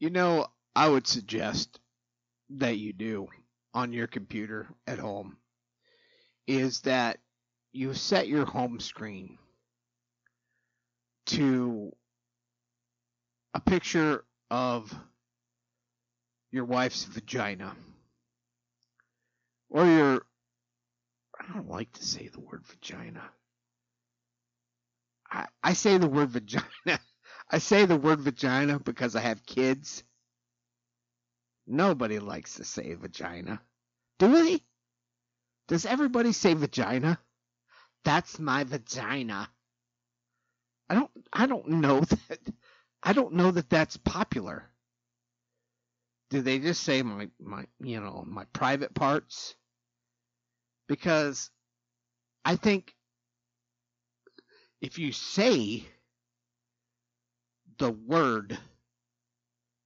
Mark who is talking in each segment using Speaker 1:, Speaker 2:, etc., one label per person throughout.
Speaker 1: You know, I would suggest that you do on your computer at home is that you set your home screen to a picture of your wife's vagina or your I don't like to say the word vagina. I, I say the word vagina. I say the word vagina because I have kids. Nobody likes to say vagina. Do they? Does everybody say vagina? That's my vagina. I don't I don't know that I don't know that that's popular. Do they just say my my you know, my private parts? Because I think if you say the word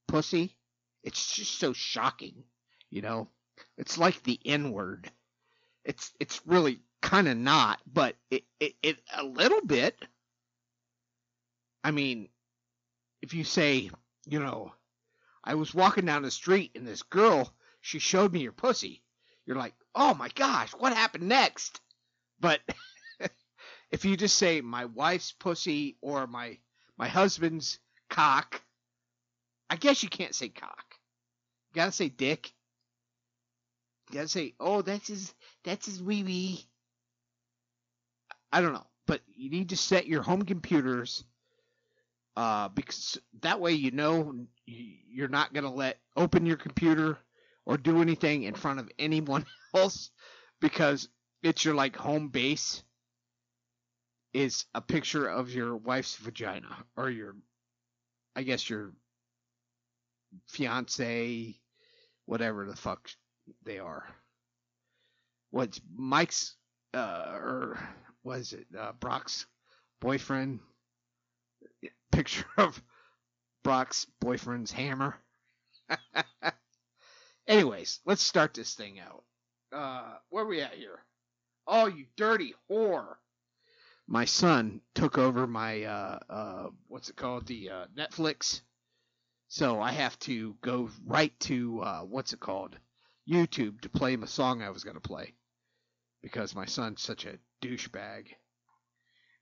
Speaker 1: pussy, it's just so shocking, you know? It's like the N word. It's it's really kind of not, but it, it it a little bit. I mean, if you say, you know, I was walking down the street and this girl, she showed me your pussy. You're like, oh my gosh, what happened next? But if you just say my wife's pussy or my my husband's cock, I guess you can't say cock. You gotta say dick. You gotta say, oh, that's his, that's his wee wee. I don't know, but you need to set your home computers, uh, because that way you know you're not gonna let open your computer or do anything in front of anyone else, because it's your like home base is a picture of your wife's vagina or your, I guess your fiance, whatever the fuck they are. What's Mike's uh or was it uh, Brock's boyfriend? Picture of Brock's boyfriend's hammer. Anyways, let's start this thing out. Uh, where are we at here? Oh, you dirty whore! My son took over my uh, uh, what's it called? The uh, Netflix. So I have to go right to uh, what's it called? YouTube to play him a song I was going to play because my son's such a douchebag.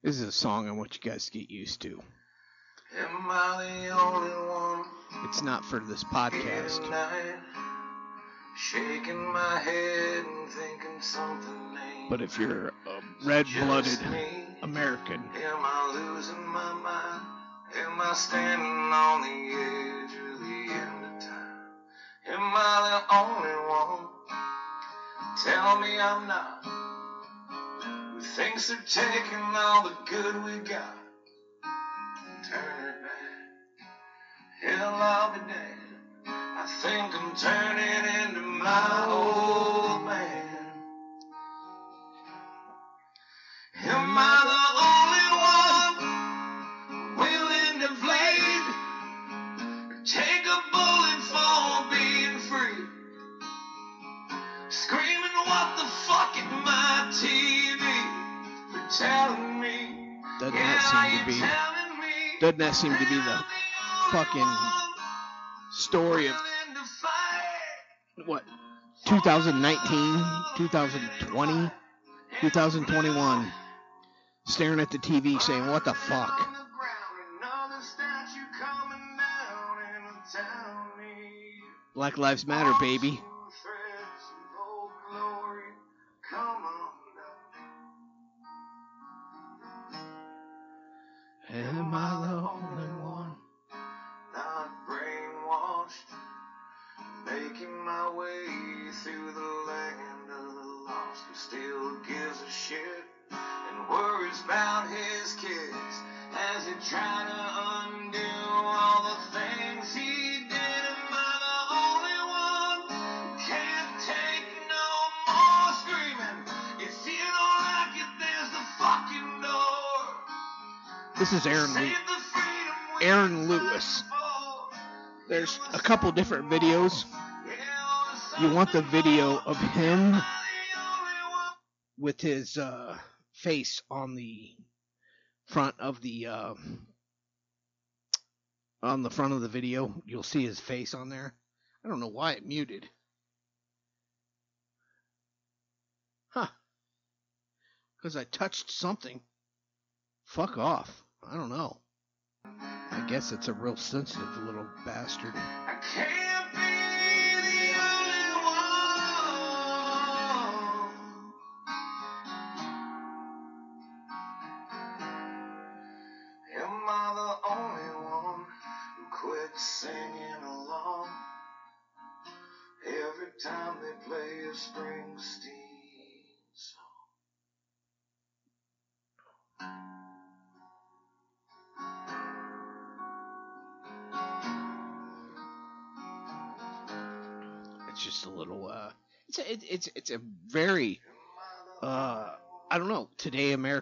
Speaker 1: This is a song I want you guys to get used to.
Speaker 2: Am I the only one?
Speaker 1: It's not for this podcast.
Speaker 2: Night, shaking my head and thinking something ain't
Speaker 1: But if you're a red-blooded
Speaker 2: just me.
Speaker 1: American,
Speaker 2: Am I losing my mind? Am I standing on the edge of the end of time? Am I the only one? Tell me I'm not. Who thinks they're taking all the good we got? Turn it back. Hell, I'll be dead. I think I'm turning into my old
Speaker 1: doesn't that seem to be doesn't that seem to be the fucking story of
Speaker 2: willing to fight.
Speaker 1: what 2019, 2020, 2021? Staring at the TV saying, "What the fuck?"
Speaker 2: On the ground, another statue coming down in the town need.
Speaker 1: Black Lives Matter, baby. This is Aaron
Speaker 2: we
Speaker 1: Aaron Lewis. There's a couple different videos. You want the video of him with his uh, face on the front of the uh, on the front of the video, you'll see his face on there. I don't know why it muted. Huh. Because I touched something. Fuck off. I don't know. I guess it's a real sensitive little bastard.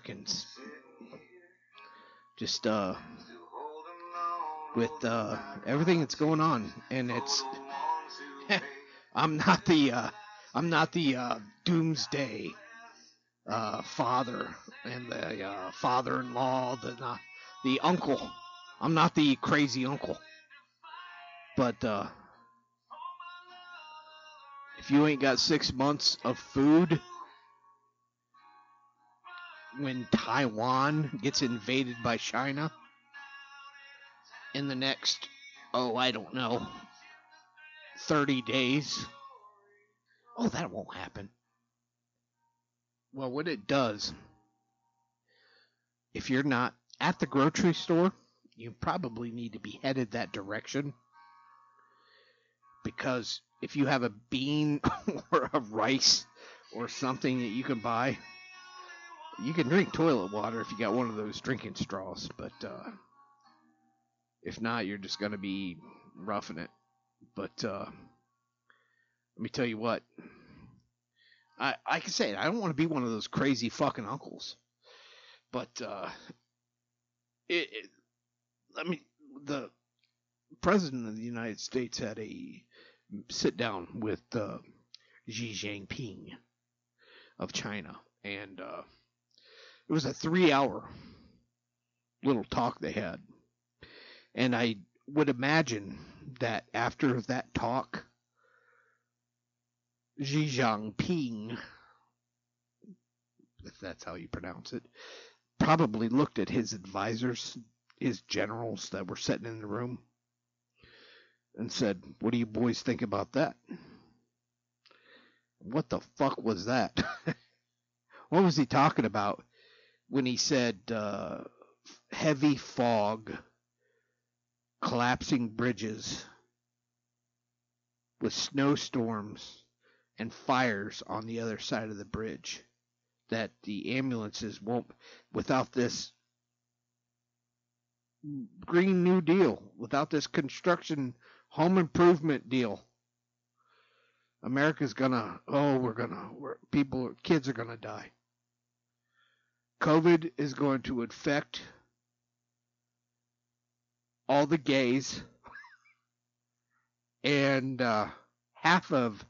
Speaker 1: Americans just uh with uh everything that's going on, and it's. I'm not the uh, I'm not the uh, doomsday uh, father and the uh, father-in-law, the uh, the uncle. I'm not the crazy uncle. But uh, if you ain't got six months of food when Taiwan gets invaded by China in the next, oh, I don't know, 30 days. Oh, that won't happen. Well, when it does, if you're not at the grocery store, you probably need to be headed that direction. Because if you have a bean or a rice or something that you can buy, you can drink toilet water if you got one of those drinking straws. But uh, if not, you're just going to be roughing it. But uh, let me tell you what. I I can say it. I don't want to be one of those crazy fucking uncles. But uh, it, it I mean the president of the United States had a sit down with uh, Xi Jinping of China, and uh, it was a three-hour little talk they had, and I would imagine that after that talk, Xi Jinping, if that's how you pronounce it, probably looked at his advisors, his generals that were sitting in the room, and said, What do you boys think about that? What the fuck was that? what was he talking about when he said uh, heavy fog, collapsing bridges, with snowstorms and fires on the other side of the bridge? That the ambulances won't, without this Green New Deal, without this construction home improvement deal. America's gonna, oh, we're gonna, we're, people, kids are gonna die. COVID is going to infect all the gays and uh, half of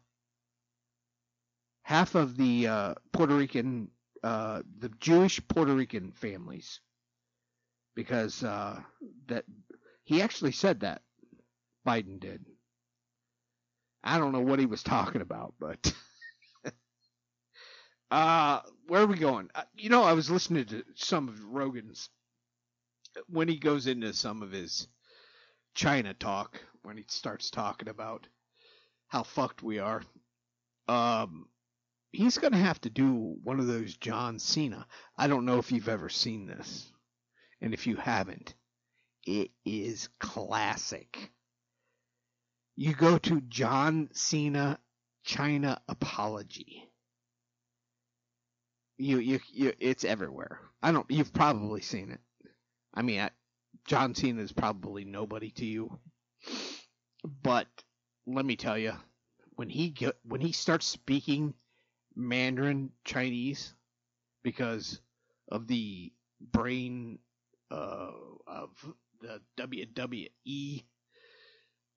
Speaker 1: half of the uh, Puerto Rican, uh, the Jewish Puerto Rican families, because uh, that he actually said that Biden did. I don't know what he was talking about, but uh where are we going? Uh, you know, I was listening to some of Rogan's when he goes into some of his China talk, when he starts talking about how fucked we are. Um he's going to have to do one of those John Cena. I don't know if you've ever seen this. And if you haven't, it is classic you go to John Cena China apology. You, you, you, it's everywhere. I don't, you've probably seen it. I mean, I, John Cena is probably nobody to you. But let me tell you, when he get, when he starts speaking Mandarin Chinese because of the brain uh, of the WWE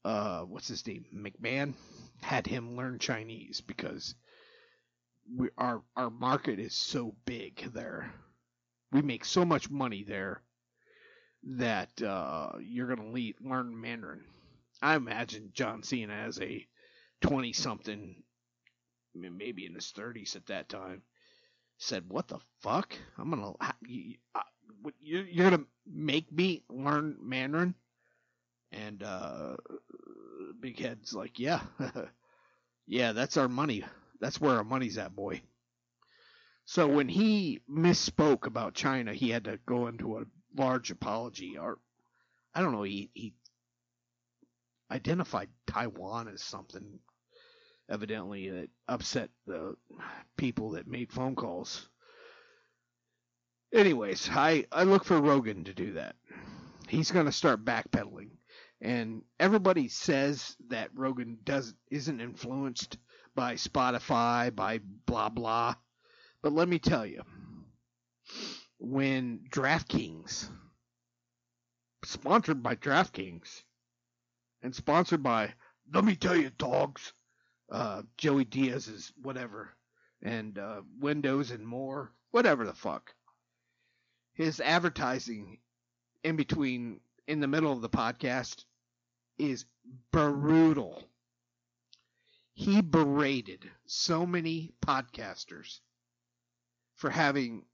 Speaker 1: uh, what's his name, McMahon, had him learn Chinese because we our our market is so big there. We make so much money there. that uh, you're going to learn Mandarin. I imagine John Cena as a 20 something, maybe in his 30s at that time, said, What the fuck? I'm going to, you're going to make me learn Mandarin? And uh, Big Head's like, Yeah, yeah, that's our money. That's where our money's at, boy. So when he misspoke about China, he had to go into a large apology, or I don't know, he he identified Taiwan as something evidently that upset the people that made phone calls. Anyways, I, I look for Rogan to do that. He's going to start backpedaling. And everybody says that Rogan does isn't influenced by Spotify, by blah blah. But let me tell you, when DraftKings, sponsored by DraftKings, and sponsored by, let me tell you, dogs, uh, Joey Diaz's whatever, and uh, Windows and more, whatever the fuck. His advertising in between, in the middle of the podcast, is brutal. He berated so many podcasters for having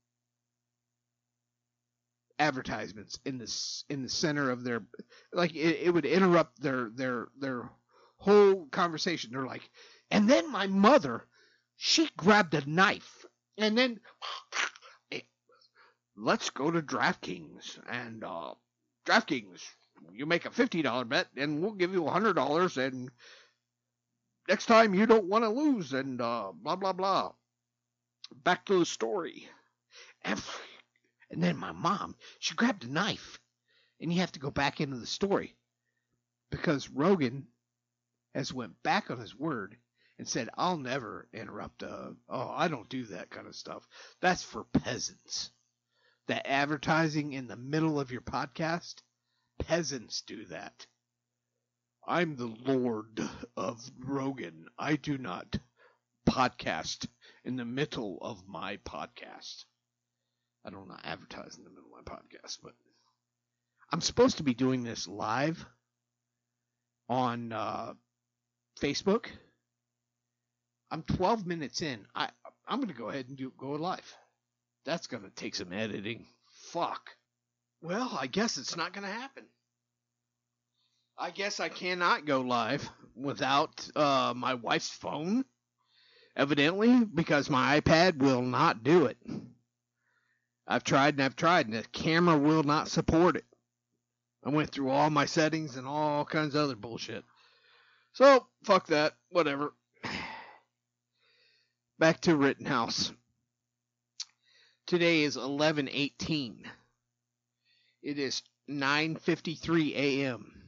Speaker 1: advertisements in this in the center of their like it, it would interrupt their their their whole conversation. They're like and then my mother she grabbed a knife and then let's go to DraftKings and uh DraftKings you make a $50 bet and we'll give you $100 and next time you don't want to lose and uh blah blah blah back to the story and and then my mom, she grabbed a knife. And you have to go back into the story. Because Rogan has went back on his word and said, I'll never interrupt a, oh, I don't do that kind of stuff. That's for peasants. That advertising in the middle of your podcast, peasants do that. I'm the Lord of Rogan. I do not podcast in the middle of my podcast. I don't know, advertise in the middle of my podcast, but I'm supposed to be doing this live on uh, Facebook. I'm 12 minutes in. I I'm gonna go ahead and do go live. That's gonna take some editing. Fuck. Well, I guess it's not gonna happen. I guess I cannot go live without uh, my wife's phone, evidently, because my iPad will not do it. I've tried and I've tried, and the camera will not support it. I went through all my settings and all kinds of other bullshit. So, fuck that. Whatever. Back to Rittenhouse. Today is 11:18. It is 9:53 a.m.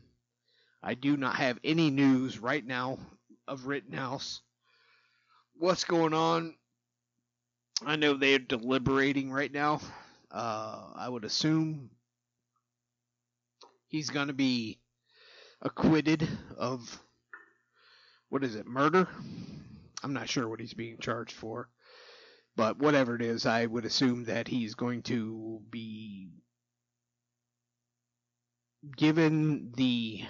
Speaker 1: I do not have any news right now of Rittenhouse. What's going on? I know they're deliberating right now. Uh, I would assume he's going to be acquitted of what is it, murder? I'm not sure what he's being charged for, but whatever it is, I would assume that he's going to be given the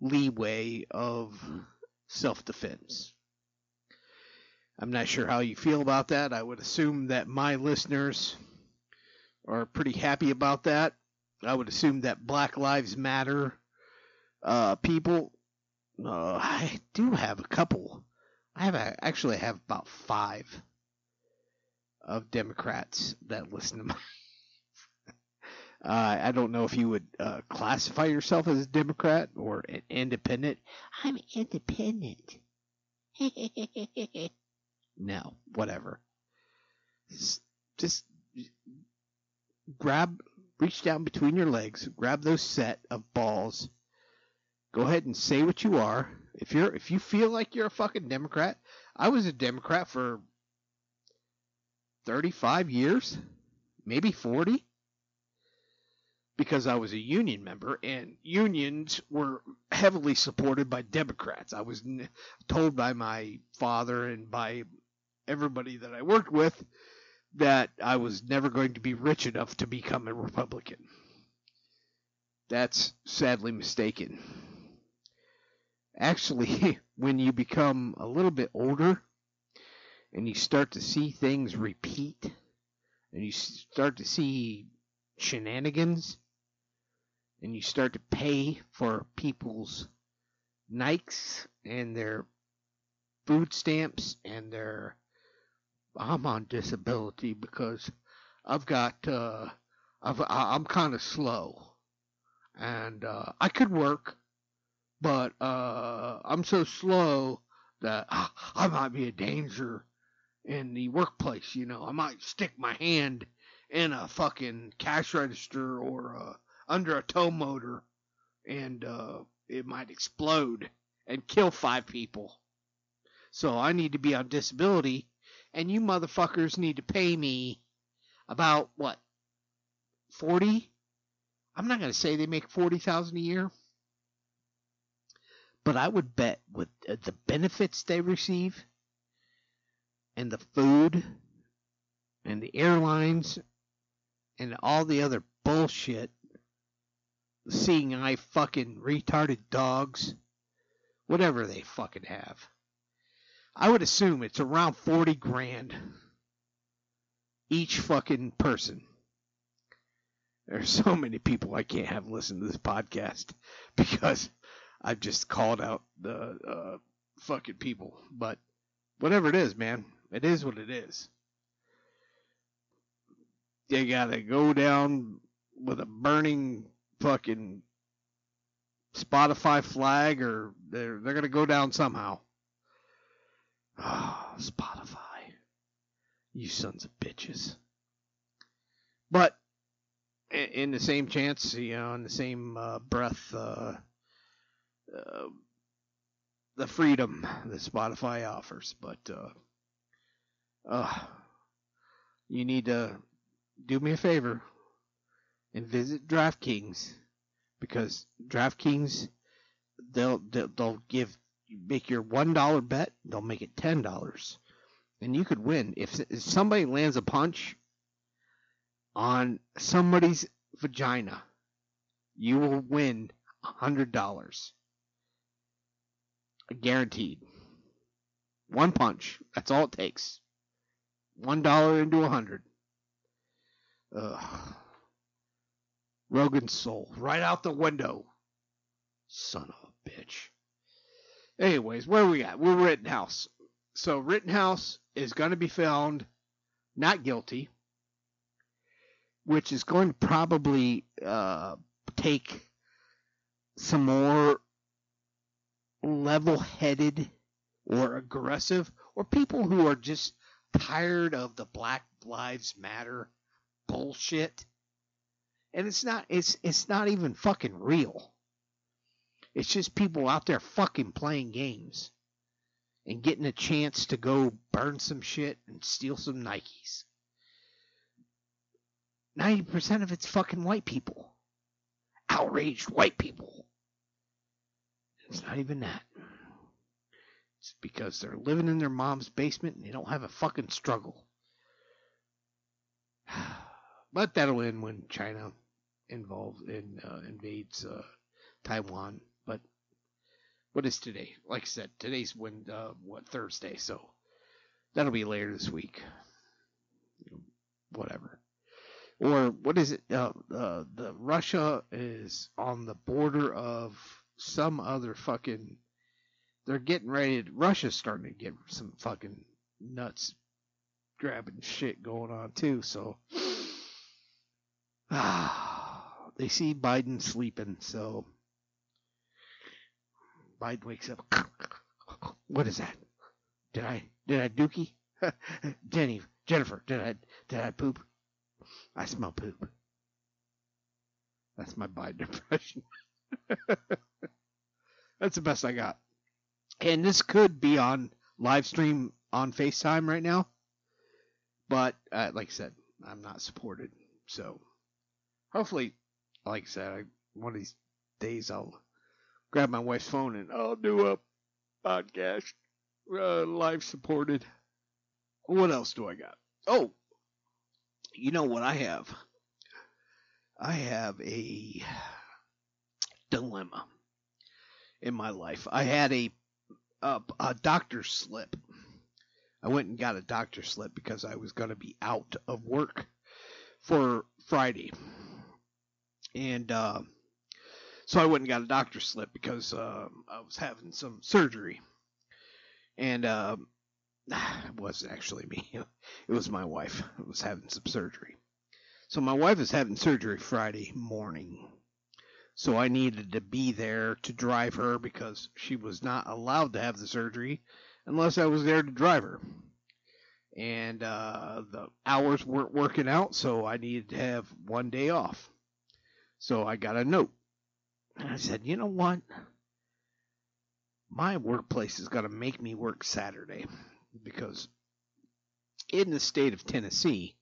Speaker 1: leeway of self defense. I'm not sure how you feel about that. I would assume that my listeners are pretty happy about that. I would assume that Black Lives Matter uh, people. Uh, I do have a couple. I have a, actually have about five of Democrats that listen to my. Uh, I don't know if you would uh, classify yourself as a Democrat or an independent. I'm independent. No, whatever. Just grab, reach down between your legs, grab those set of balls. Go ahead and say what you are. If you're, if you feel like you're a fucking Democrat, I was a Democrat for 35 years, maybe 40 because I was a union member, and unions were heavily supported by Democrats. I was told by my father and by everybody that I worked with that I was never going to be rich enough to become a Republican. That's sadly mistaken. Actually, when you become a little bit older and you start to see things repeat and you start to see shenanigans and you start to pay for people's nikes and their food stamps and their I'm on disability because I've got uh I've I'm kind of slow and uh I could work but uh I'm so slow that uh, I might be a danger in the workplace, you know. I might stick my hand in a fucking cash register or uh, under a tow motor and uh, it might explode and kill five people. So I need to be on disability and you motherfuckers need to pay me about what 40 I'm not going to say they make 40,000 a year but I would bet with the benefits they receive and the food and the airlines and all the other bullshit seeing eye fucking retarded dogs whatever they fucking have I would assume it's around 40 grand each fucking person. There's so many people I can't have listen to this podcast because I've just called out the uh, fucking people. But whatever it is, man, it is what it is. You gotta go down with a burning fucking Spotify flag, or they're they're gonna go down somehow. Oh, Spotify. You sons of bitches. But in the same chance, you know, in the same uh, breath, uh, uh, the freedom that Spotify offers. But uh, you need to do me a favor and visit DraftKings because DraftKings they'll they'll, give you make your one dollar bet, they'll make it ten dollars, and you could win if, if somebody lands a punch on somebody's vagina. You will win hundred dollars, guaranteed. One punch. That's all it takes. One dollar into a hundred. Ugh. Rogan's soul right out the window. Son of a bitch. Anyways, where are we at? We're Rittenhouse. So Rittenhouse is going to be found not guilty, which is going to probably uh, take some more level-headed or aggressive or people who are just tired of the Black Lives Matter bullshit. And it's not it's it's not even fucking real. It's just people out there fucking playing games and getting a chance to go burn some shit and steal some Nikes. 90% of it's fucking white people. Outraged white people. It's not even that. It's because they're living in their mom's basement and they don't have a fucking struggle. But that'll end when China involves in uh, invades uh, Taiwan. But what is today? Like I said, today's when uh, what Thursday, so that'll be later this week. Whatever. Or what is it? Uh, uh, the Russia is on the border of some other fucking. They're getting ready. To, Russia's starting to get some fucking nuts grabbing shit going on too. So they see Biden sleeping, so Biden wakes up. What is that? Did I did I dookie? Jenny Jennifer, did I did I poop? I smell poop. That's my Biden impression. That's the best I got. And this could be on live stream on FaceTime right now. But uh, like I said, I'm not supported. So hopefully, like I said, I, one of these days I'll grab my wife's phone and I'll do a podcast uh, live supported. What else do I got? Oh, you know what I have? I have a dilemma in my life. I had a a, a doctor's slip. I went and got a doctor's slip because I was going to be out of work for Friday, and uh, so I went and got a doctor's slip because uh, I was having some surgery, and uh, it wasn't actually me. It was my wife who was having some surgery. So my wife is having surgery Friday morning. So I needed to be there to drive her because she was not allowed to have the surgery unless I was there to drive her. And uh, the hours weren't working out, so I needed to have one day off. So I got a note. And I said, you know what? My workplace is going to make me work Saturday because in the state of Tennessee,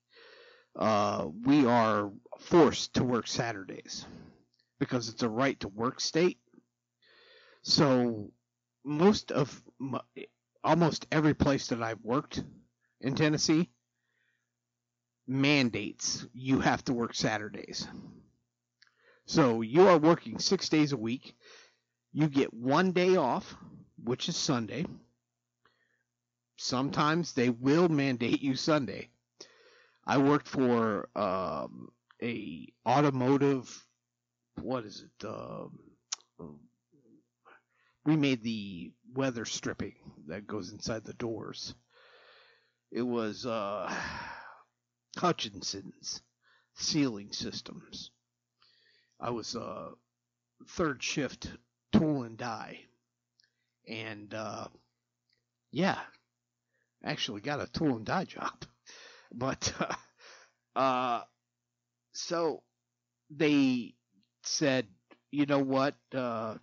Speaker 1: uh, we are forced to work Saturdays because it's a right to work state. So most of my, almost every place that I've worked in Tennessee mandates you have to work Saturdays. So you are working six days a week. You get one day off, which is Sunday. Sometimes they will mandate you Sunday. I worked for um, a automotive. What is it? Um, we made the weather stripping that goes inside the doors. It was uh, Hutchinson's Sealing Systems. I was uh, third shift tool and die, and uh, yeah, actually got a tool and die job. But uh, uh, so they said, you know what? Uh,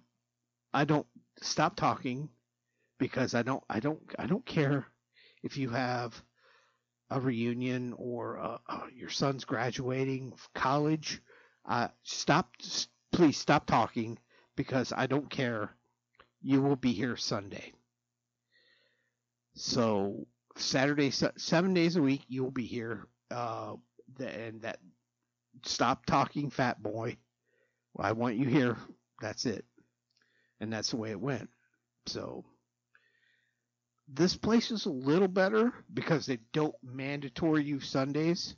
Speaker 1: I don't stop talking because I don't I don't I don't care if you have a reunion or uh, uh, your son's graduating college. Uh, stop, please stop talking because I don't care. You will be here Sunday. So Saturday, seven days a week, you'll be here. Uh, and that stop talking, fat boy. I want you here. That's it. And that's the way it went. So this place is a little better because they don't mandatory you Sundays,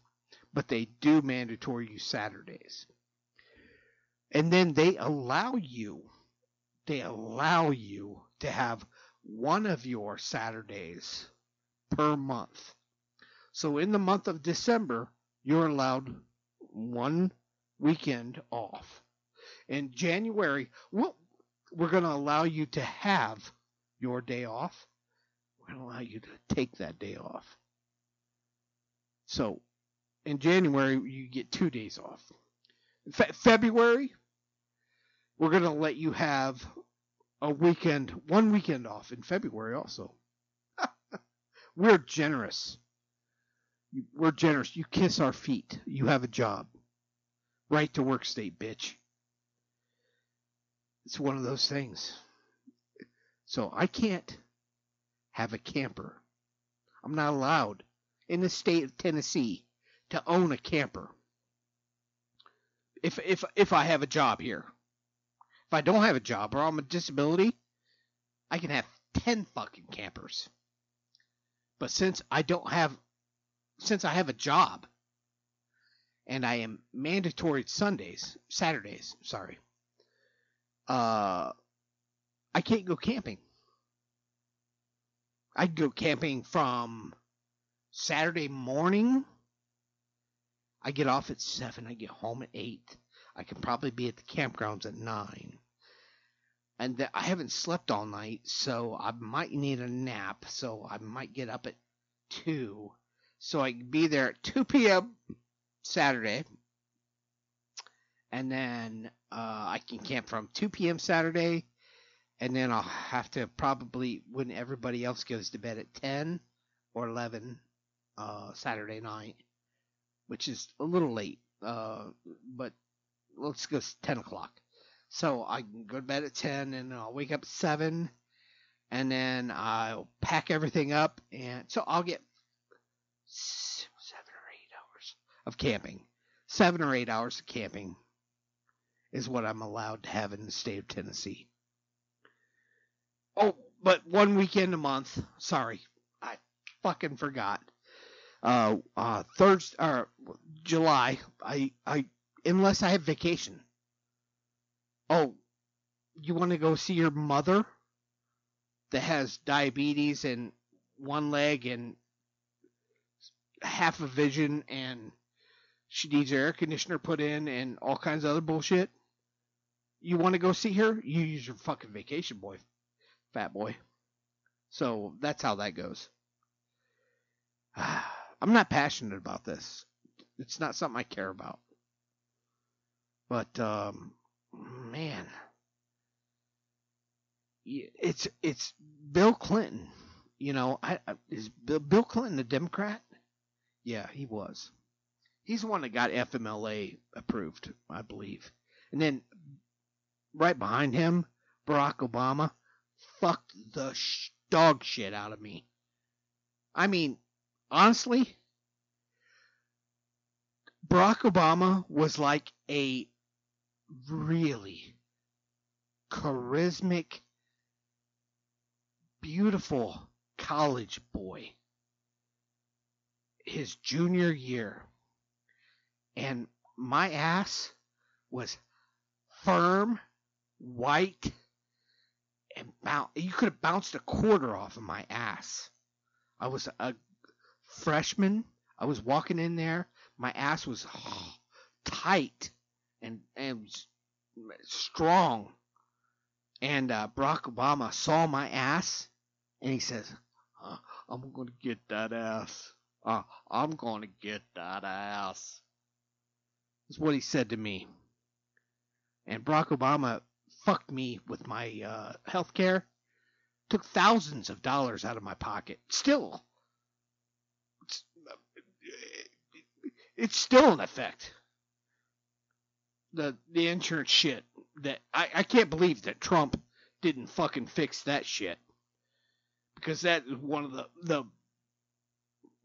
Speaker 1: but they do mandatory you Saturdays. And then they allow you, they allow you to have one of your Saturdays per month. So in the month of December, you're allowed one weekend off. In January, well, we're going to allow you to have your day off. We're going to allow you to take that day off. So in January, you get two days off. Fe- February, we're going to let you have a weekend, one weekend off in February also. We're generous. We're generous. You kiss our feet. You have a job. Right to work state, bitch. It's one of those things. So I can't have a camper. I'm not allowed in the state of Tennessee to own a camper. If if if I have a job here. If I don't have a job or I'm a disability, I can have 10 fucking campers. But since I don't have, since I have a job, and I am mandatory Sundays, Saturdays, sorry, uh, I can't go camping. I can go camping from Saturday morning. I get off at 7. I get home at 8. I can probably be at the campgrounds at 9 and th- I haven't slept all night, so I might need a nap. So I might get up at two, so I can be there at two p.m. Saturday, and then uh, I can camp from two p.m. Saturday, and then I'll have to probably when everybody else goes to bed at ten or eleven uh, Saturday night, which is a little late. Uh, but let's go ten o'clock. So I can go to bed at 10 and I'll wake up at 7 and then I'll pack everything up. And so I'll get seven or eight hours of camping. Seven or eight hours of camping is what I'm allowed to have in the state of Tennessee. Oh, but one weekend a month. Sorry, I fucking forgot. Uh, uh, Thursday or July. I, I, unless I have vacation. Oh, you want to go see your mother that has diabetes and one leg and half a vision and she needs her air conditioner put in and all kinds of other bullshit. You want to go see her? You use your fucking vacation, boy, fat boy. So that's how that goes. I'm not passionate about this. It's not something I care about. But um, man, it's it's Bill Clinton. You know, I, is Bill Clinton a Democrat? Yeah, he was. He's the one that got FMLA approved, I believe. And then right behind him, Barack Obama fucked the sh- dog shit out of me. I mean, honestly, Barack Obama was like a really charismatic, beautiful college boy. His junior year. And my ass was firm, white, and. You could have bounced a quarter off of my ass. I was a freshman. I was walking in there. My ass was tight and and strong. And uh, Barack Obama saw my ass, and he says, uh, "I'm gonna get that ass. Uh, I'm gonna get that ass." That's what he said to me. And Barack Obama fucked me with my uh, health care. Took thousands of dollars out of my pocket. Still, it's still in effect. The the insurance shit that I, I can't believe that Trump didn't fucking fix that shit. Because that is one of the the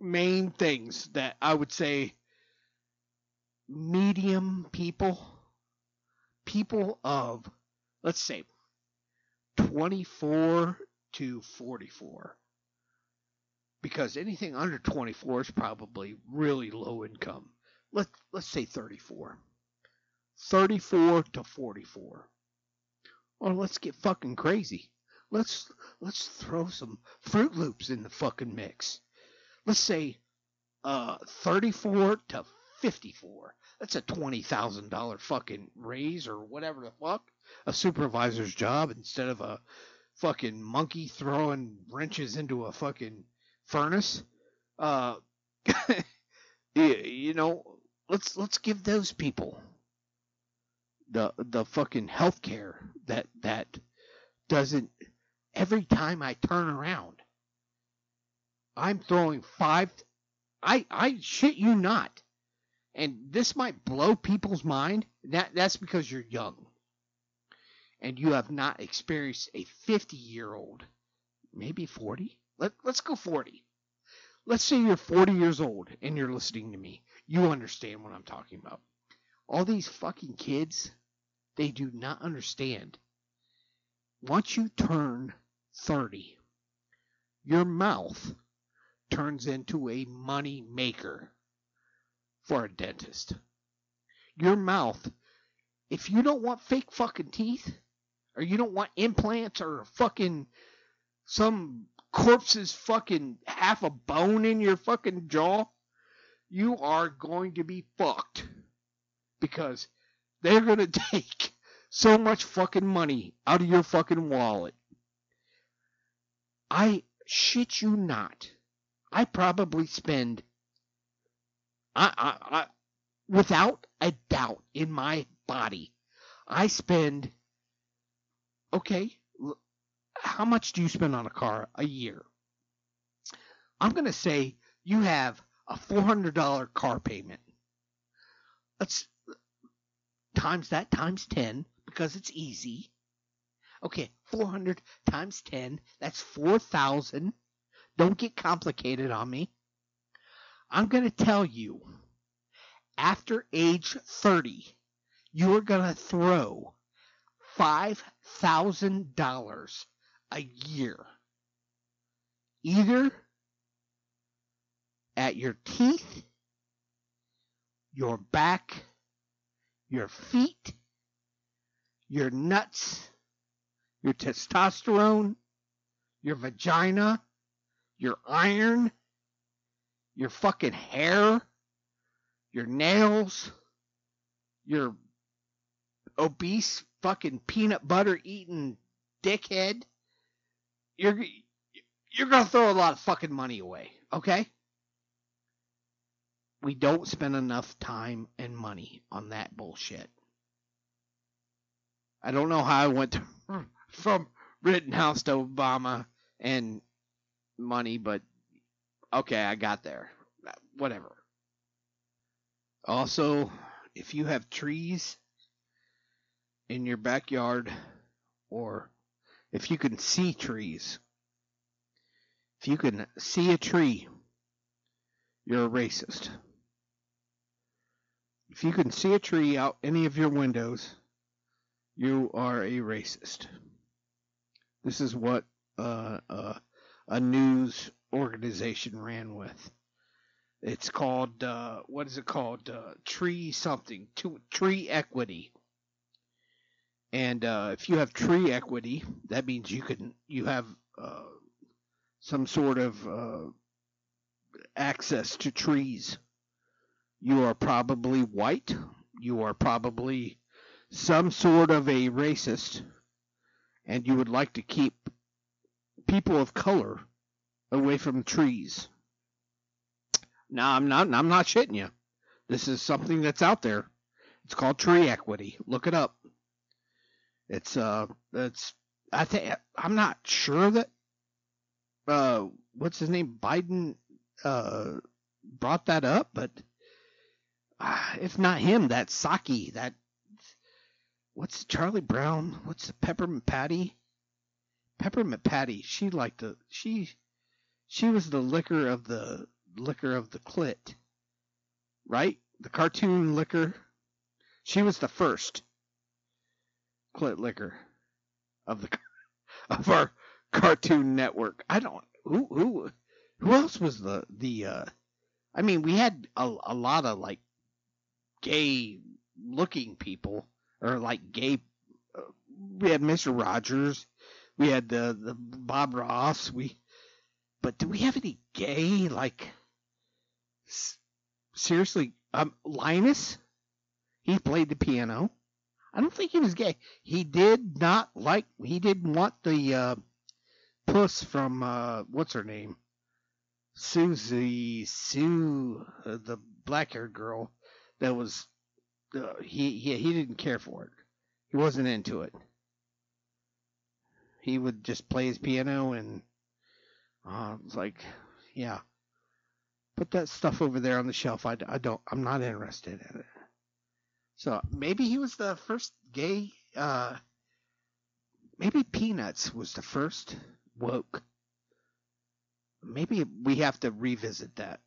Speaker 1: main things that I would say medium people, people of, let's say, 24 to 44. Because anything under 24 is probably really low income. Let, let's say 34. 34 to 44. Or let's get fucking crazy. Let's let's throw some Froot Loops in the fucking mix. Let's say uh 34 to 54. That's a $20,000 fucking raise or whatever the fuck. A supervisor's job instead of a fucking monkey throwing wrenches into a fucking furnace. Uh, you know, let's let's give those people the the fucking health care that that doesn't every time I turn around I'm throwing five I I shit you not and this might blow people's mind. That that's because you're young. And you have not experienced a 50 year old, maybe 40. Let, let's go 40. Let's say you're 40 years old and you're listening to me. You understand what I'm talking about. All these fucking kids, they do not understand. Once you turn 30, your mouth turns into a money maker for a dentist. Your mouth, if you don't want fake fucking teeth, or you don't want implants or fucking some corpse's fucking half a bone in your fucking jaw, you are going to be fucked. Because they're going to take so much fucking money out of your fucking wallet. I shit you not. I probably spend I, I, I, without a doubt in my body, I spend, okay, how much do you spend on a car a year? I'm going to say you have a $400 car payment. Let's times that times 10 because it's easy. Okay, 400 times 10, that's 4,000. Don't get complicated on me. I'm going to tell you, after age 30, you're going to throw $5,000 a year either at your teeth, your back, your feet, your nuts, your testosterone, your vagina, your iron, your fucking hair, your nails, your obese fucking peanut butter eating dickhead. You're you're gonna throw a lot of fucking money away, okay? We don't spend enough time and money on that bullshit. I don't know how I went to, from Rittenhouse to Obama and money, but okay, I got there. Whatever. Also, if you have trees in your backyard, or if you can see trees, if you can see a tree, you're a racist. If you can see a tree out any of your windows, you are a racist. This is what uh, uh, a news organization ran with. It's called uh, what is it called? Uh, tree something. Tree equity. And uh, if you have tree equity, that means you can you have uh, some sort of uh, access to trees. You are probably white. You are probably some sort of a racist, and you would like to keep people of color away from trees. Now, I'm not. I'm not shitting you. This is something that's out there. It's called tree equity. Look it up. It's uh, it's. I think I'm not sure that uh, what's his name? Biden uh, brought that up, but uh, if not him, that Psaki, that what's Charlie Brown? What's the Peppermint Patty? Peppermint Patty. She liked the she she was the liquor of the liquor of the clit, right? The cartoon liquor. She was the first clit liquor of the of our Cartoon Network. I don't who who who else was the the uh I mean we had a, a lot of like gay looking people or like gay uh, we had Mr. Rogers, we had the the Bob Ross, we but do we have any gay like s- seriously um Linus he played the piano. I don't think he was gay. He did not like he didn't want the uh Puss from uh, what's her name? Susie Sue, uh, the black-haired girl that was uh, he he he didn't care for it. He wasn't into it. He would just play his piano and uh, it's like, yeah, put that stuff over there on the shelf. I, I don't. I'm not interested in it. So maybe he was the first gay. Uh, maybe Peanuts was the first woke. Maybe we have to revisit that.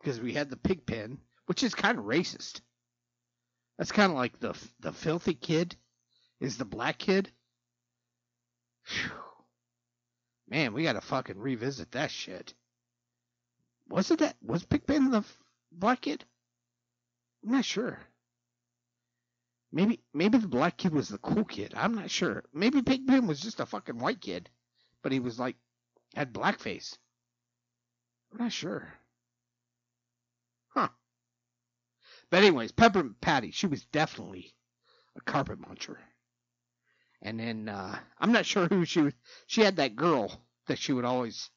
Speaker 1: Because we had the Pigpen, which is kind of racist. That's kind of like the the filthy kid is the black kid. Whew. Man, we gotta fucking revisit that shit. Was it that? Was Pigpen the black kid? I'm not sure. Maybe maybe the black kid was the cool kid. I'm not sure. Maybe Pigpen was just a fucking white kid, but he was like had blackface. I'm not sure. Huh. But anyways, Peppermint Patty, she was definitely a carpet muncher. And then uh I'm not sure who she was. She had that girl that she would always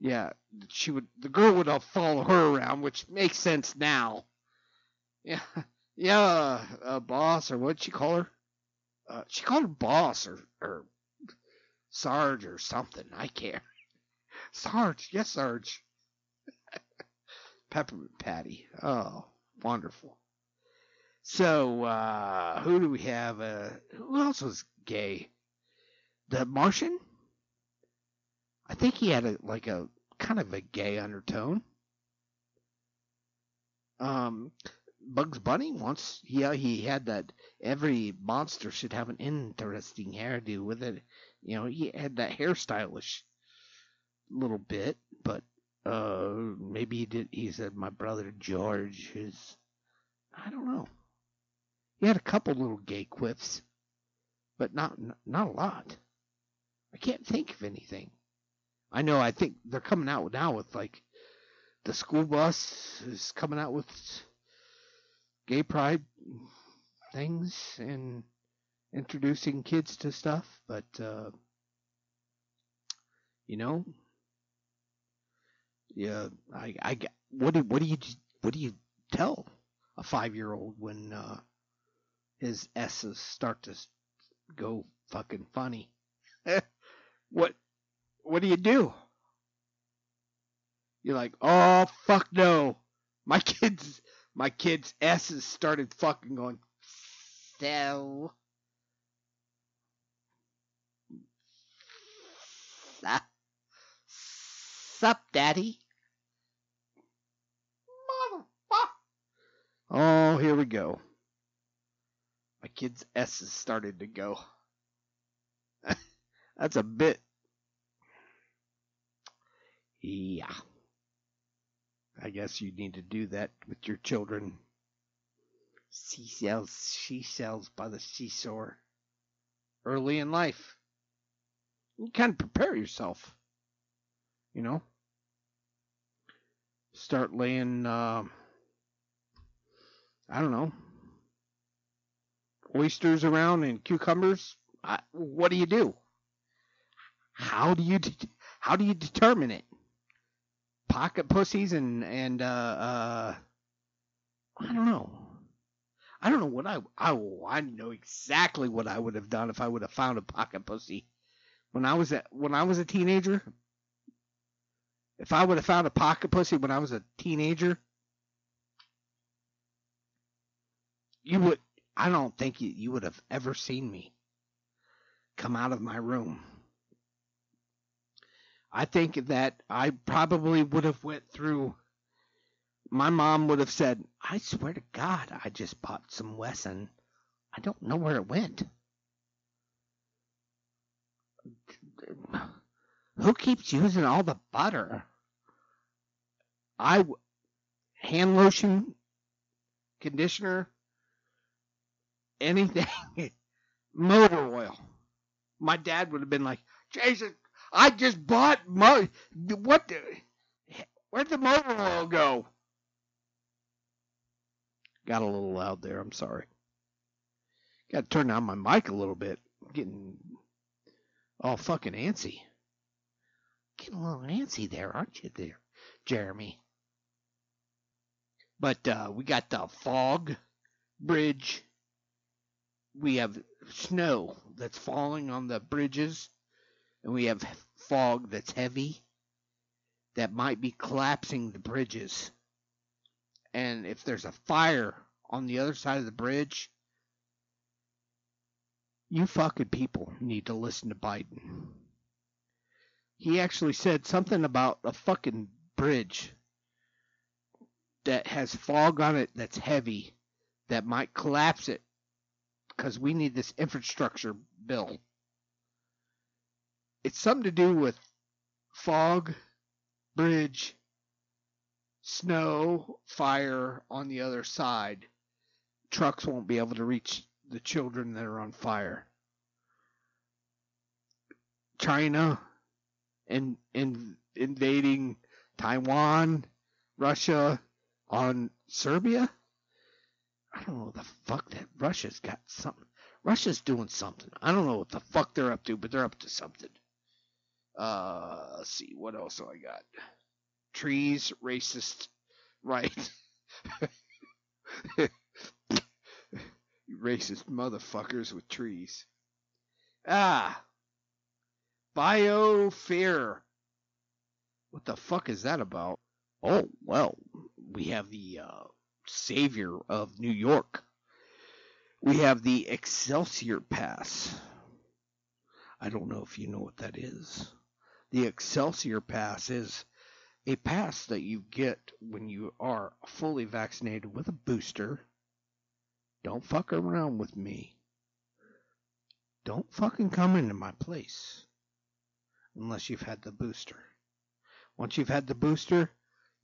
Speaker 1: yeah, she would the girl would uh, follow her around, which makes sense now. Yeah. Yeah, uh, boss, or what'd she call her? Uh, she called her boss or, or Sarge or something. I care. Sarge, yes, Sarge. Peppermint Patty. Oh, wonderful. So, uh, who do we have? Uh, who else was gay? The Martian? I think he had a, like a, kind of a gay undertone. Um, Bugs Bunny wants yeah he had that every monster should have an interesting hairdo with it. You know he had that hairstylish little bit, but uh maybe he did. He said my brother George is I don't know. He had a couple little gay quips, but not not a lot. I can't think of anything. I know. I think they're coming out now with like the school bus is coming out with gay pride things and introducing kids to stuff, but uh, you know, yeah, I, I, what do, what do you, what do you tell a five year old when uh, his S's start to go fucking funny? what, what do you do? You're like, oh fuck no, my kids, my kids' S's started fucking going. So, sup, daddy? Oh, here we go. My kid's S's started to go. That's a bit. Yeah. I guess you need to do that with your children. Seashells, she sells by the seashore. Early in life. You of prepare yourself. You know? Start laying, uh, I don't know, oysters around and cucumbers. I, what do you do? How do you de- how do you determine it? Pocket pussies and and uh, uh I don't know. I don't know what I I I know exactly what I would have done if I would have found a pocket pussy when I was a when I was a teenager. If I would have found a pocket pussy when I was a teenager, you would I don't think you, you would have ever seen me come out of my room. I think that I probably would have went through my mom would have said, "I swear to God, I just bought some Wesson. I don't know where it went." Who keeps using all the butter? I hand lotion, conditioner, anything, motor oil. My dad would have been like, "Jason, I just bought mo what the where'd the motor go?" Got a little loud there. I'm sorry. Got to turn down my mic a little bit. I'm getting all fucking antsy. Getting a little antsy there, aren't you, there, Jeremy? But uh, we got the fog bridge. We have snow that's falling on the bridges, and we have fog that's heavy that might be collapsing the bridges. And if there's a fire on the other side of the bridge, you fucking people need to listen to Biden. He actually said something about a fucking bridge that has fog on it that's heavy that might collapse it because we need this infrastructure bill. It's something to do with fog, bridge, snow, fire on the other side. Trucks won't be able to reach the children that are on fire. China and in, invading Taiwan, Russia on Serbia. I don't know the fuck that Russia's got something. Russia's doing something. I don't know what the fuck they're up to, but they're up to something. Uh, let's see, what else do I got? Trees, racist, right? racist motherfuckers with trees. Ah, biofair. What the fuck is that about? Oh, well, we have the uh, savior of New York. We have the Excelsior Pass. I don't know if you know what that is. The Excelsior Pass is a pass that you get when you are fully vaccinated with a booster. Don't fuck around with me. Don't fucking come into my place unless you've had the booster. Once you've had the booster,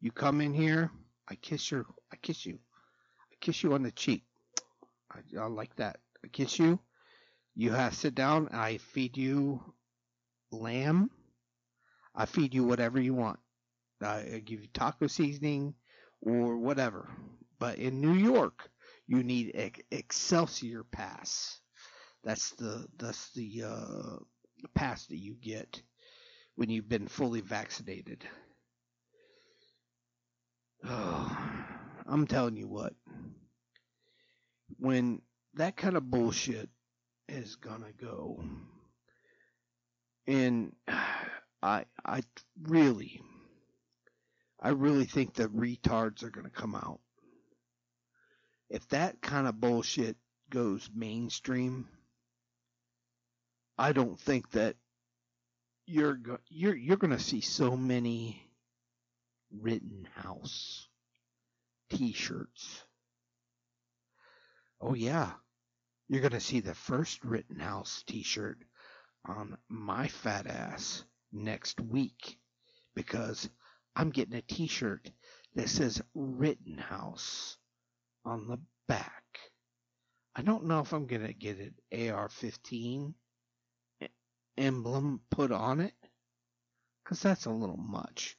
Speaker 1: you come in here, I kiss your I kiss you. I kiss you on the cheek. I, I like that. I kiss you. You have sit down, I feed you lamb. I feed you whatever you want. I give you taco seasoning or whatever. But in New York, you need Ex- Excelsior Pass. That's the that's the uh, pass that you get when you've been fully vaccinated. Oh, I'm telling you what. When that kind of bullshit is gonna go, and I I really I really think the retards are gonna come out. If that kind of bullshit goes mainstream, I don't think that you're go- you're you're going to see so many Rittenhouse t-shirts. Oh yeah. You're going to see the first Rittenhouse t-shirt on my fat ass next week because I'm getting a t-shirt that says Rittenhouse on the back. I don't know if I'm going to get an AR-15 e- emblem put on it because that's a little much.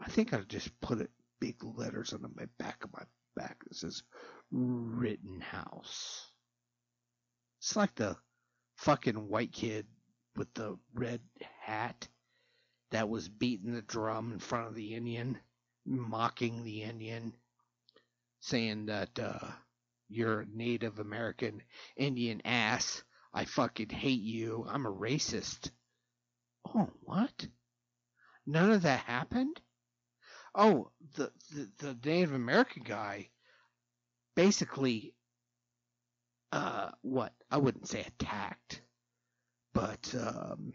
Speaker 1: I think I'll just put it big letters on the back of my back that says Rittenhouse. It's like the fucking white kid with the red that was beating the drum in front of the Indian, mocking the Indian, saying that uh, you're a Native American Indian ass. I fucking hate you. I'm a racist. Oh, what? None of that happened? Oh, the, the, the Native American guy basically, uh, what? I wouldn't say attacked, but um,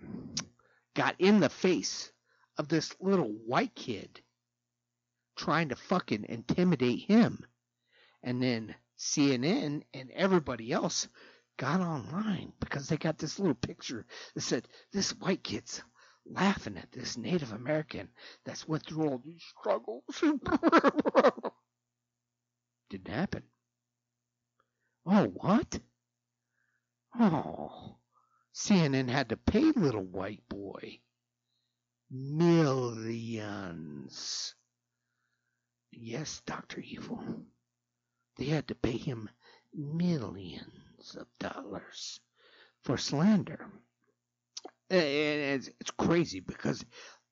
Speaker 1: got in the face of this little white kid trying to fucking intimidate him. And then CNN and everybody else got online because they got this little picture that said, This white kid's laughing at this Native American that's went through all these struggles. Didn't happen. Oh, what? Oh, CNN had to pay little white boy millions. Yes, Dr. Evil. They had to pay him millions of dollars for slander. And it's, crazy because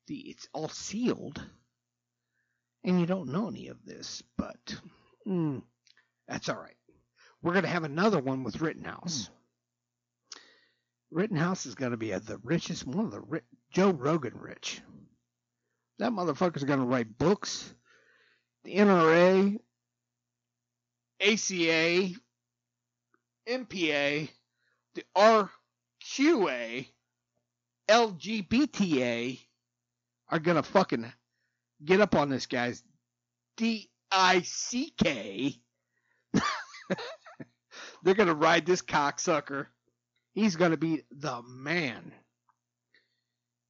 Speaker 1: it's all sealed, and you don't know any of this. But mm, that's all right. We're gonna have another one with Rittenhouse. Rittenhouse is gonna be a, the richest, one of the ri- Joe Rogan rich. That motherfucker's gonna write books. The NRA, ACA, MPA, the RQA, LGBTA are gonna fucking get up on this guy's D I C K. They're gonna ride this cocksucker. He's gonna be the man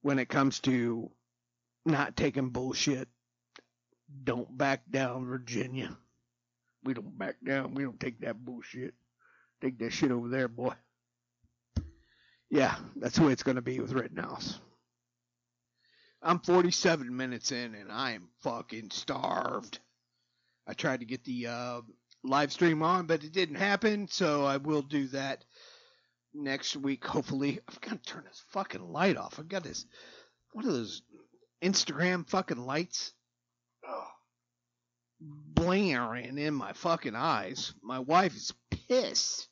Speaker 1: when it comes to not taking bullshit. Don't back down, Virginia. We don't back down. We don't take that bullshit. Take that shit over there, boy. Yeah, that's the way it's going to be with Rittenhouse. I'm 47 minutes in and I am fucking starved. I tried to get the uh, live stream on, but it didn't happen, so I will do that next week, hopefully. I've got to turn this fucking light off. I've got this, one of those Instagram fucking lights oh, blaring in my fucking eyes. My wife is pissed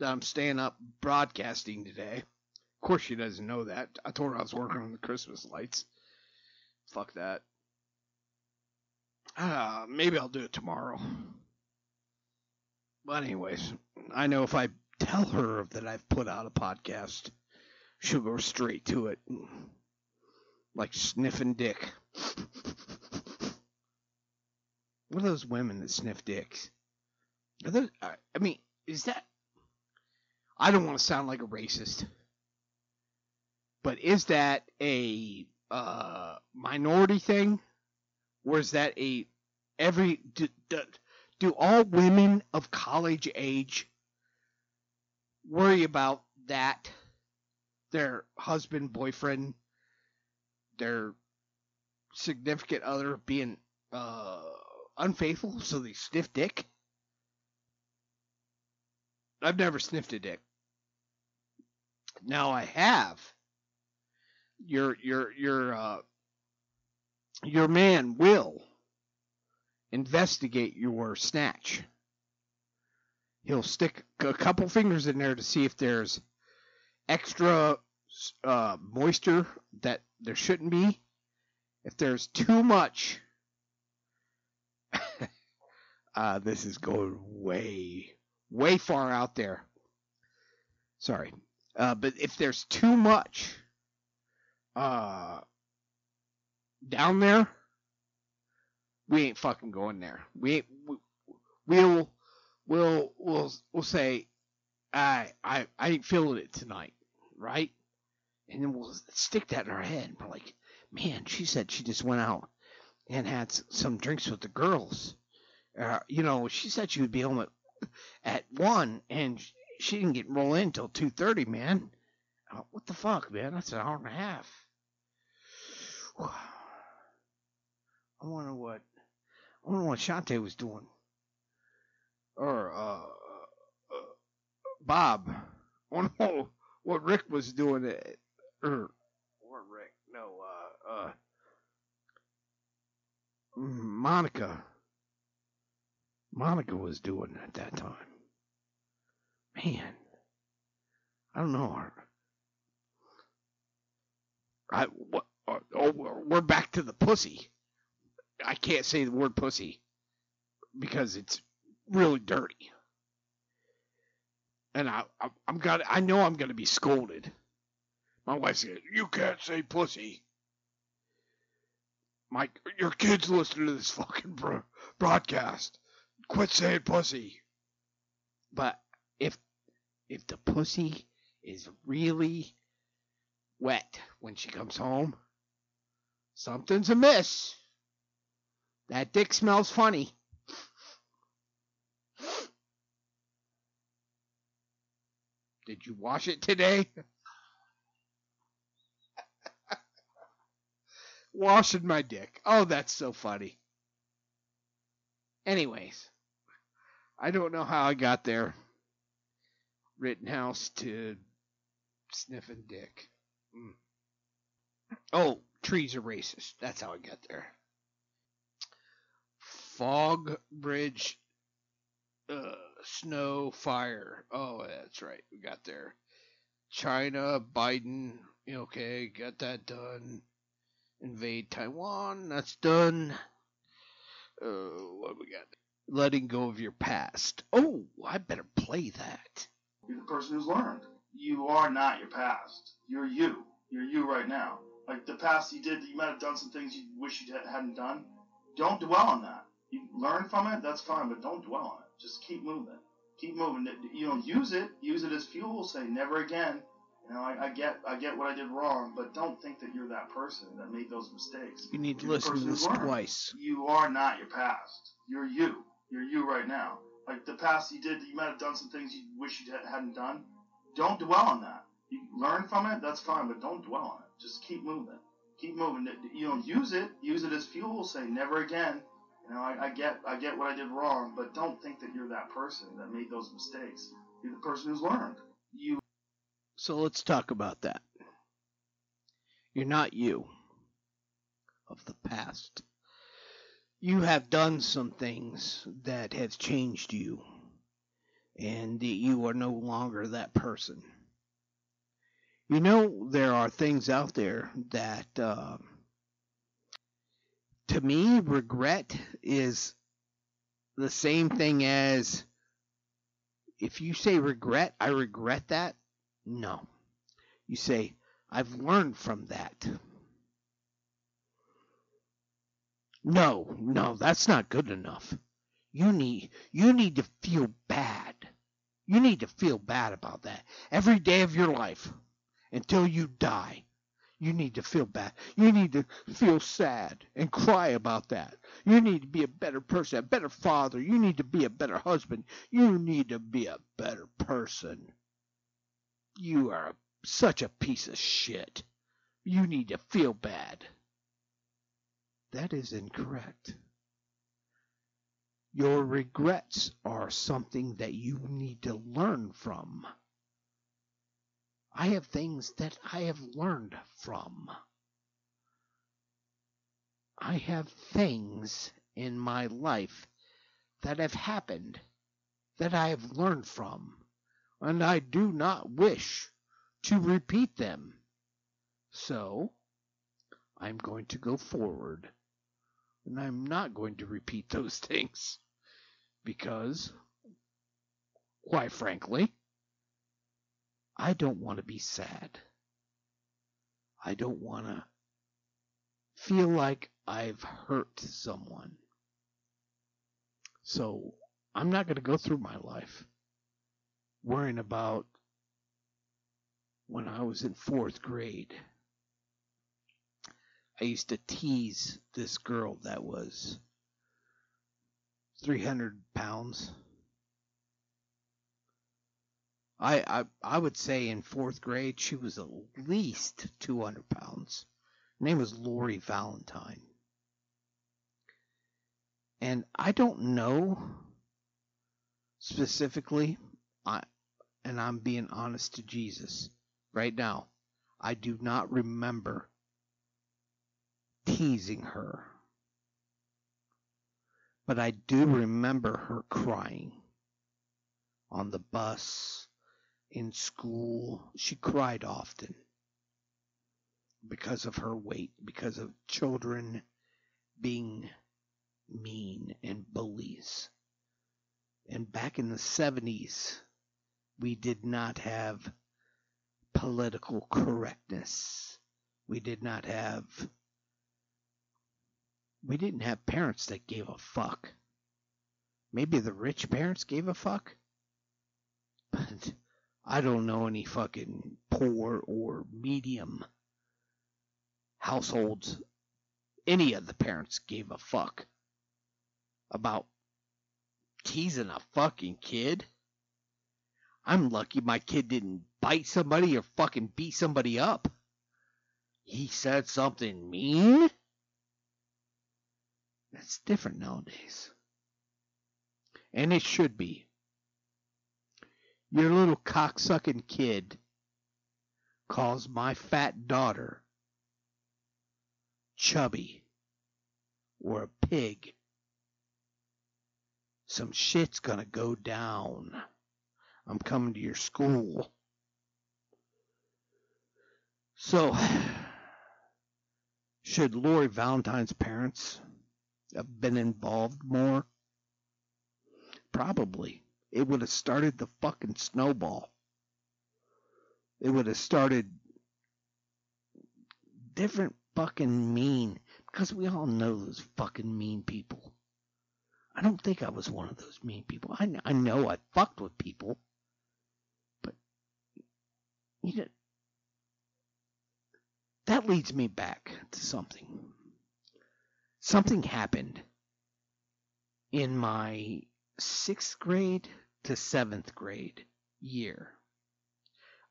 Speaker 1: that I'm staying up broadcasting today. Of course, she doesn't know that. I told her I was working on the Christmas lights. Fuck that. Uh, maybe I'll do it tomorrow. But anyways, I know if I tell her that I've put out a podcast, she'll go straight to it. Like sniffing dick. What are those women that sniff dicks? Are those, I mean, is that? I don't want to sound like a racist, but is that a uh, minority thing, or is that a every do, do, do all women of college age worry about that their husband, boyfriend, their significant other being uh, unfaithful, so they sniff dick? I've never sniffed a dick. Now I have. Your your your uh your man will investigate your snatch. He'll stick a couple fingers in there to see if there's extra uh, moisture that there shouldn't be. If there's too much, uh, this is going way, way far out there. Sorry. Uh, but if there's too much uh, down there, we ain't fucking going there. We ain't, we, we'll we'll we'll we'll say, I I I ain't feeling it tonight, right? And then we'll stick that in our head. We're like, man, she said she just went out and had some drinks with the girls. Uh, you know, she said she would be home at, at one, and she didn't get roll in until two thirty. Man, what the fuck, man? That's an hour and a half. I wonder what I wonder what Shante was doing, or uh, uh Bob. I wonder what, what Rick was doing, at, or or Rick? No, uh, uh, Monica. Monica was doing at that time. Man, I don't know. I what? Oh, oh, we're back to the pussy. I can't say the word pussy because it's really dirty, and I, I I'm gonna I know I'm gonna be scolded. My wife says, "You can't say pussy." Mike, your kids listen to this fucking bro- broadcast. Quit saying pussy. But if if the pussy is really wet when she comes home, something's amiss. That dick smells funny. Did you wash it today? Washing my dick. Oh, that's so funny. Anyways, I don't know how I got there. Rittenhouse to sniffing dick. Mm. Oh, trees are racist. That's how I got there. Fog bridge, uh, snow, fire. Oh, that's right. We got there. China, Biden. Okay, got that done. Invade Taiwan. That's done. Uh, what we got? Letting go of your past. Oh, I better play that.
Speaker 3: You're the person who's learned. You are not your past. You're you. You're you right now. Like the past you did, you might have done some things you wish you hadn't done. Don't dwell on that. You learn from it, that's fine, but don't dwell on it. Just keep moving. Keep moving. You know, use it. Use it as fuel. Say never again. You know, I, I get, I get what I did wrong, but don't think that you're that person that made those mistakes.
Speaker 1: You need to
Speaker 3: You're
Speaker 1: listen to this twice.
Speaker 3: You are not your past. You're you. You're you right now. Like the past you did, you might have done some things you wish you hadn't done. Don't dwell on that. You learn from it, that's fine, but don't dwell on it. Just keep moving. Keep moving. You know, use it. Use it as fuel. Say never again. You know, I, I get, I get what I did wrong, but don't think that you're that person that made those mistakes. You're the person who's learned. You
Speaker 1: So let's talk about that. You're not you of the past. You have done some things that have changed you, and you are no longer that person. You know, there are things out there that, uh, to me, regret is the same thing as if you say regret, I regret that. No. You say, I've learned from that. No, no, that's not good enough. You need you need to feel bad. You need to feel bad about that every day of your life until you die. You need to feel bad. You need to feel sad and cry about that. You need to be a better person, a better father. You need to be a better husband. You need to be a better person. You are such a piece of shit. You need to feel bad. That is incorrect. Your regrets are something that you need to learn from. I have things that I have learned from. I have things in my life that have happened that I have learned from, and I do not wish to repeat them. So, I'm going to go forward, and I'm not going to repeat those things because, quite frankly, I don't want to be sad. I don't want to feel like I've hurt someone. So I'm not going to go through my life worrying about when I was in fourth grade. I used to tease this girl that was 300 pounds. I, I I would say in fourth grade she was at least 200 pounds. Her name was Lori Valentine. And I don't know specifically, I, and I'm being honest to Jesus right now. I do not remember teasing her. But I do remember her crying on the bus, in school. She cried often because of her weight, because of children being mean and bullies. And back in the 70s, we did not have political correctness. We did not have we didn't have parents that gave a fuck. Maybe the rich parents gave a fuck. But I don't know any fucking poor or medium households any of the parents gave a fuck about teasing a fucking kid. I'm lucky my kid didn't bite somebody or fucking beat somebody up. He said something mean? That's different nowadays. And it should be. Your little cocksucking kid calls my fat daughter chubby or a pig. Some shit's gonna go down. I'm coming to your school. So, should Lori Valentine's parents have been involved more? Probably. It would have started the fucking snowball. It would have started different fucking mean because we all know those fucking mean people. I don't think I was one of those mean people. I, I know I fucked with people, but you know, that leads me back to something. Something happened in my sixth grade to seventh grade year.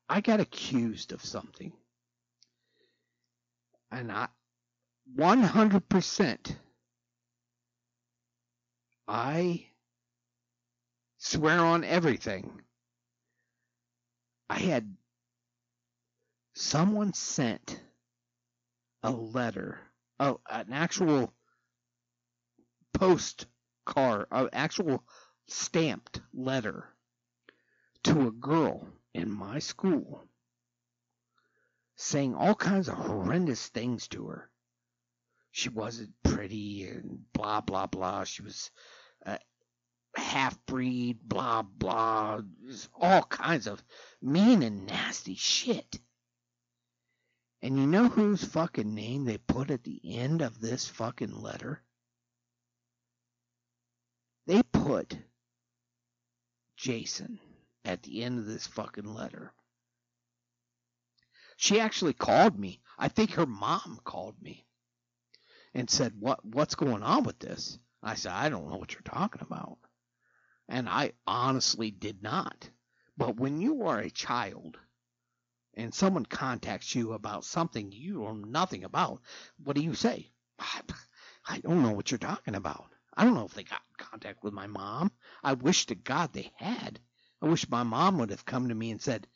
Speaker 1: I got accused of something. And I, 100%, I swear on everything. I had someone sent a letter, oh, an actual postcard, an actual stamped letter to a girl in my school saying all kinds of horrendous things to her. She wasn't pretty and blah, blah, blah. She was a half breed, blah, blah. All kinds of mean and nasty shit. And you know whose fucking name they put at the end of this fucking letter? Put Jason at the end of this fucking letter. She actually called me. I think her mom called me and said, "What what's going on with this?" I said, "I don't know what you're talking about." And I honestly did not. But when you are a child and someone contacts you about something you know nothing about, what do you say? I, don't know what you're talking about. I don't know if they got contact with my mom. I wish to God they had. I wish my mom would have come to me and said,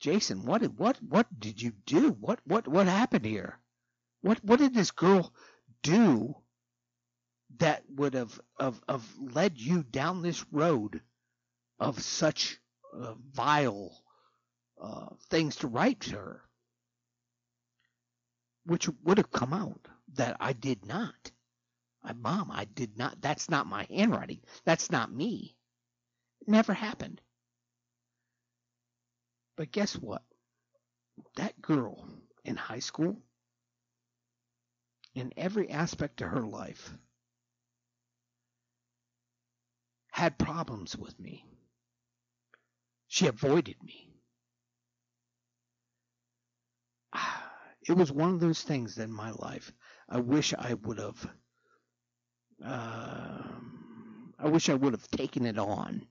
Speaker 1: "Jason, what what what did you do? What what what happened here? What what did this girl do that would have of of led you down this road of such uh, vile uh, things to write to her, which would have come out that I did not. Mom, I did not. That's not my handwriting. That's not me. It never happened. But guess what? That girl in high school, in every aspect of her life, had problems with me. She avoided me. Ah, it was one of those things in my life. I wish I would have. Uh, I wish I would have taken it on.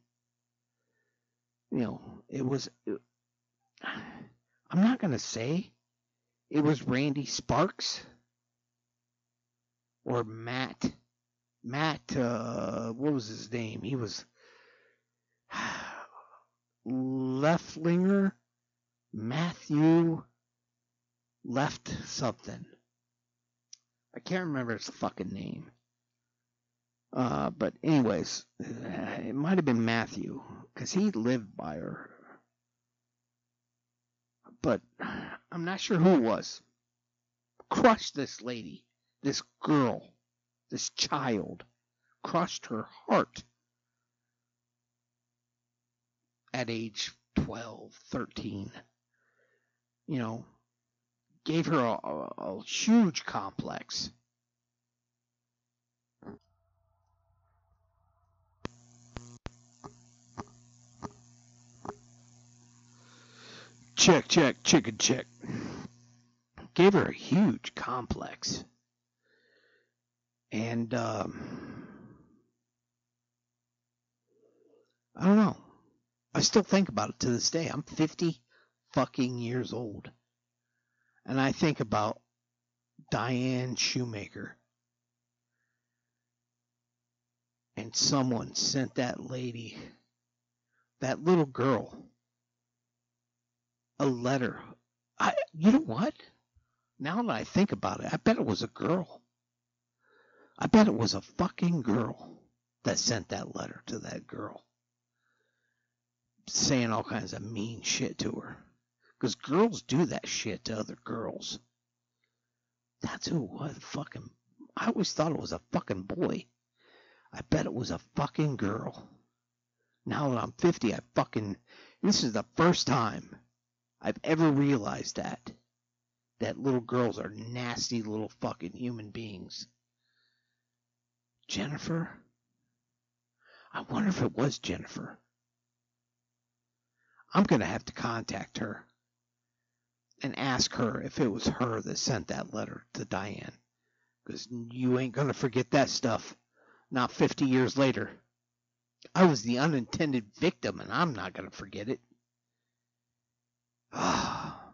Speaker 1: You know, it was. It, I'm not gonna say it was Randy Sparks or Matt. Matt, uh, what was his name? He was Leflinger, Matthew left something. I can't remember his fucking name. Uh, but anyways, it might have been Matthew because he lived by her. But I'm not sure who it was. Crushed this lady, this girl, this child, crushed her heart at age 12, 13. You know, gave her a, a, a huge complex. Check, check, chicken check. Gave her a huge complex. And, um, I don't know. I still think about it to this day. I'm 50 fucking years old. And I think about Diane Shoemaker. And someone sent that lady, that little girl, a letter. I, you know what? Now that I think about it, I bet it was a girl. I bet it was a fucking girl that sent that letter to that girl. Saying all kinds of mean shit to her. Because girls do that shit to other girls. That's who it was. Fucking. I always thought it was a fucking boy. I bet it was a fucking girl. Now that I'm 50, I fucking. This is the first time I've ever realized that. That little girls are nasty little fucking human beings. Jennifer? I wonder if it was Jennifer. I'm going to have to contact her and ask her if it was her that sent that letter to Diane. Because you ain't going to forget that stuff. Not 50 years later. I was the unintended victim, and I'm not going to forget it. Ah,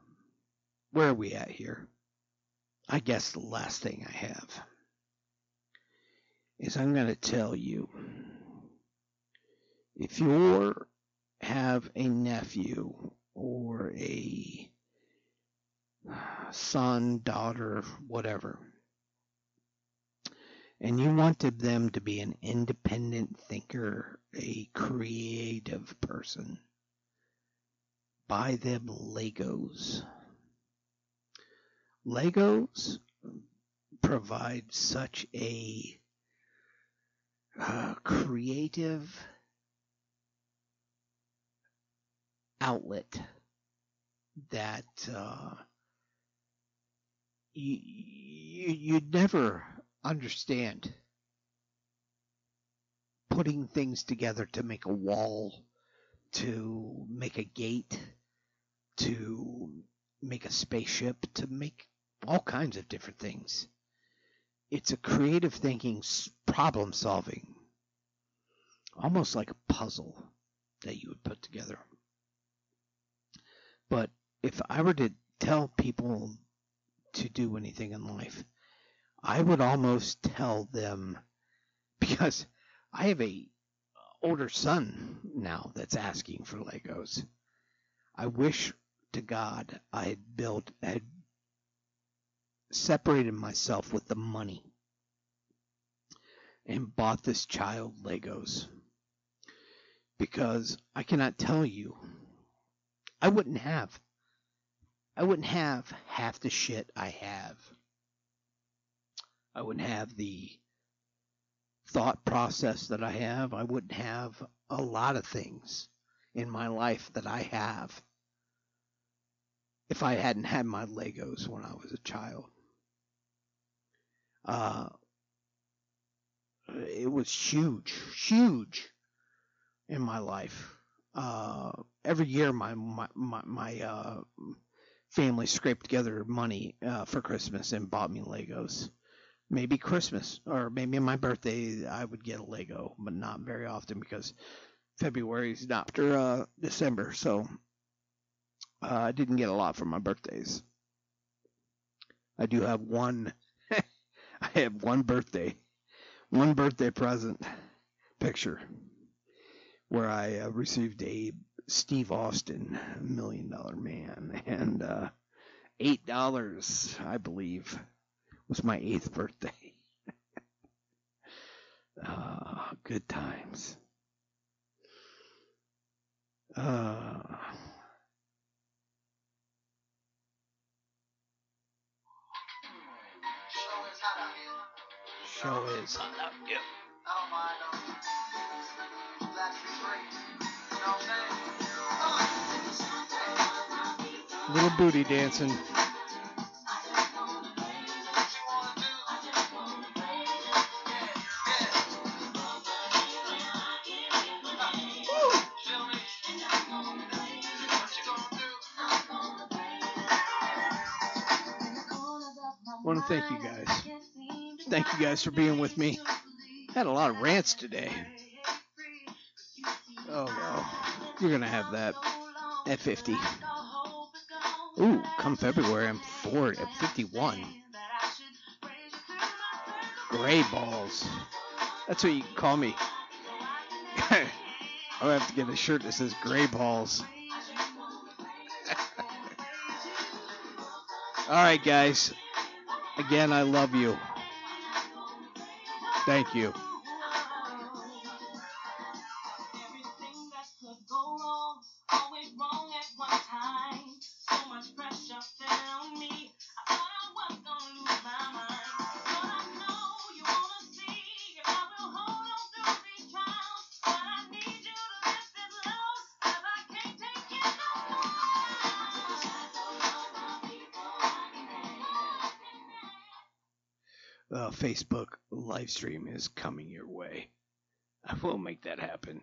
Speaker 1: where are we at here? I guess the last thing I have is I'm going to tell you if you have a nephew or a son, daughter, whatever, and you wanted them to be an independent thinker, a creative person, buy them Legos. Legos provide such a uh, creative outlet that uh, you, you you'd never understand putting things together to make a wall, to make a gate, to make a spaceship, to make all kinds of different things. It's a creative thinking, problem solving, almost like a puzzle that you would put together. But if I were to tell people to do anything in life, I would almost tell them because I have a older son now that's asking for Legos. I wish to God I had built had separated myself with the money and bought this child Legos because I cannot tell you I wouldn't have I wouldn't have half the shit I have. I wouldn't have the thought process that I have. I wouldn't have a lot of things in my life that I have if I hadn't had my Legos when I was a child. Uh, it was huge, huge in my life. Uh, every year, my my my, my uh, family scraped together money uh, for Christmas and bought me Legos. Maybe Christmas or maybe my birthday I would get a Lego, but not very often because February is not after uh, December, so uh, I didn't get a lot for my birthdays. I do have one. I have one birthday, one birthday present picture where I uh, received a Steve Austin Million Dollar Man and uh, eight dollars, I believe, was my eighth birthday. Ah, good times. Uh, show is. Little booty dancing. Want to thank you guys. Thank you guys for being with me. Had a lot of rants today. Oh no, you're gonna have that at 50. Ooh, come February, I'm forward at 51. Gray balls. That's what you call me. I'll have to get a shirt that says gray balls. All right, guys. Again, I love you. Thank you. Live stream is coming your way. I will make that happen.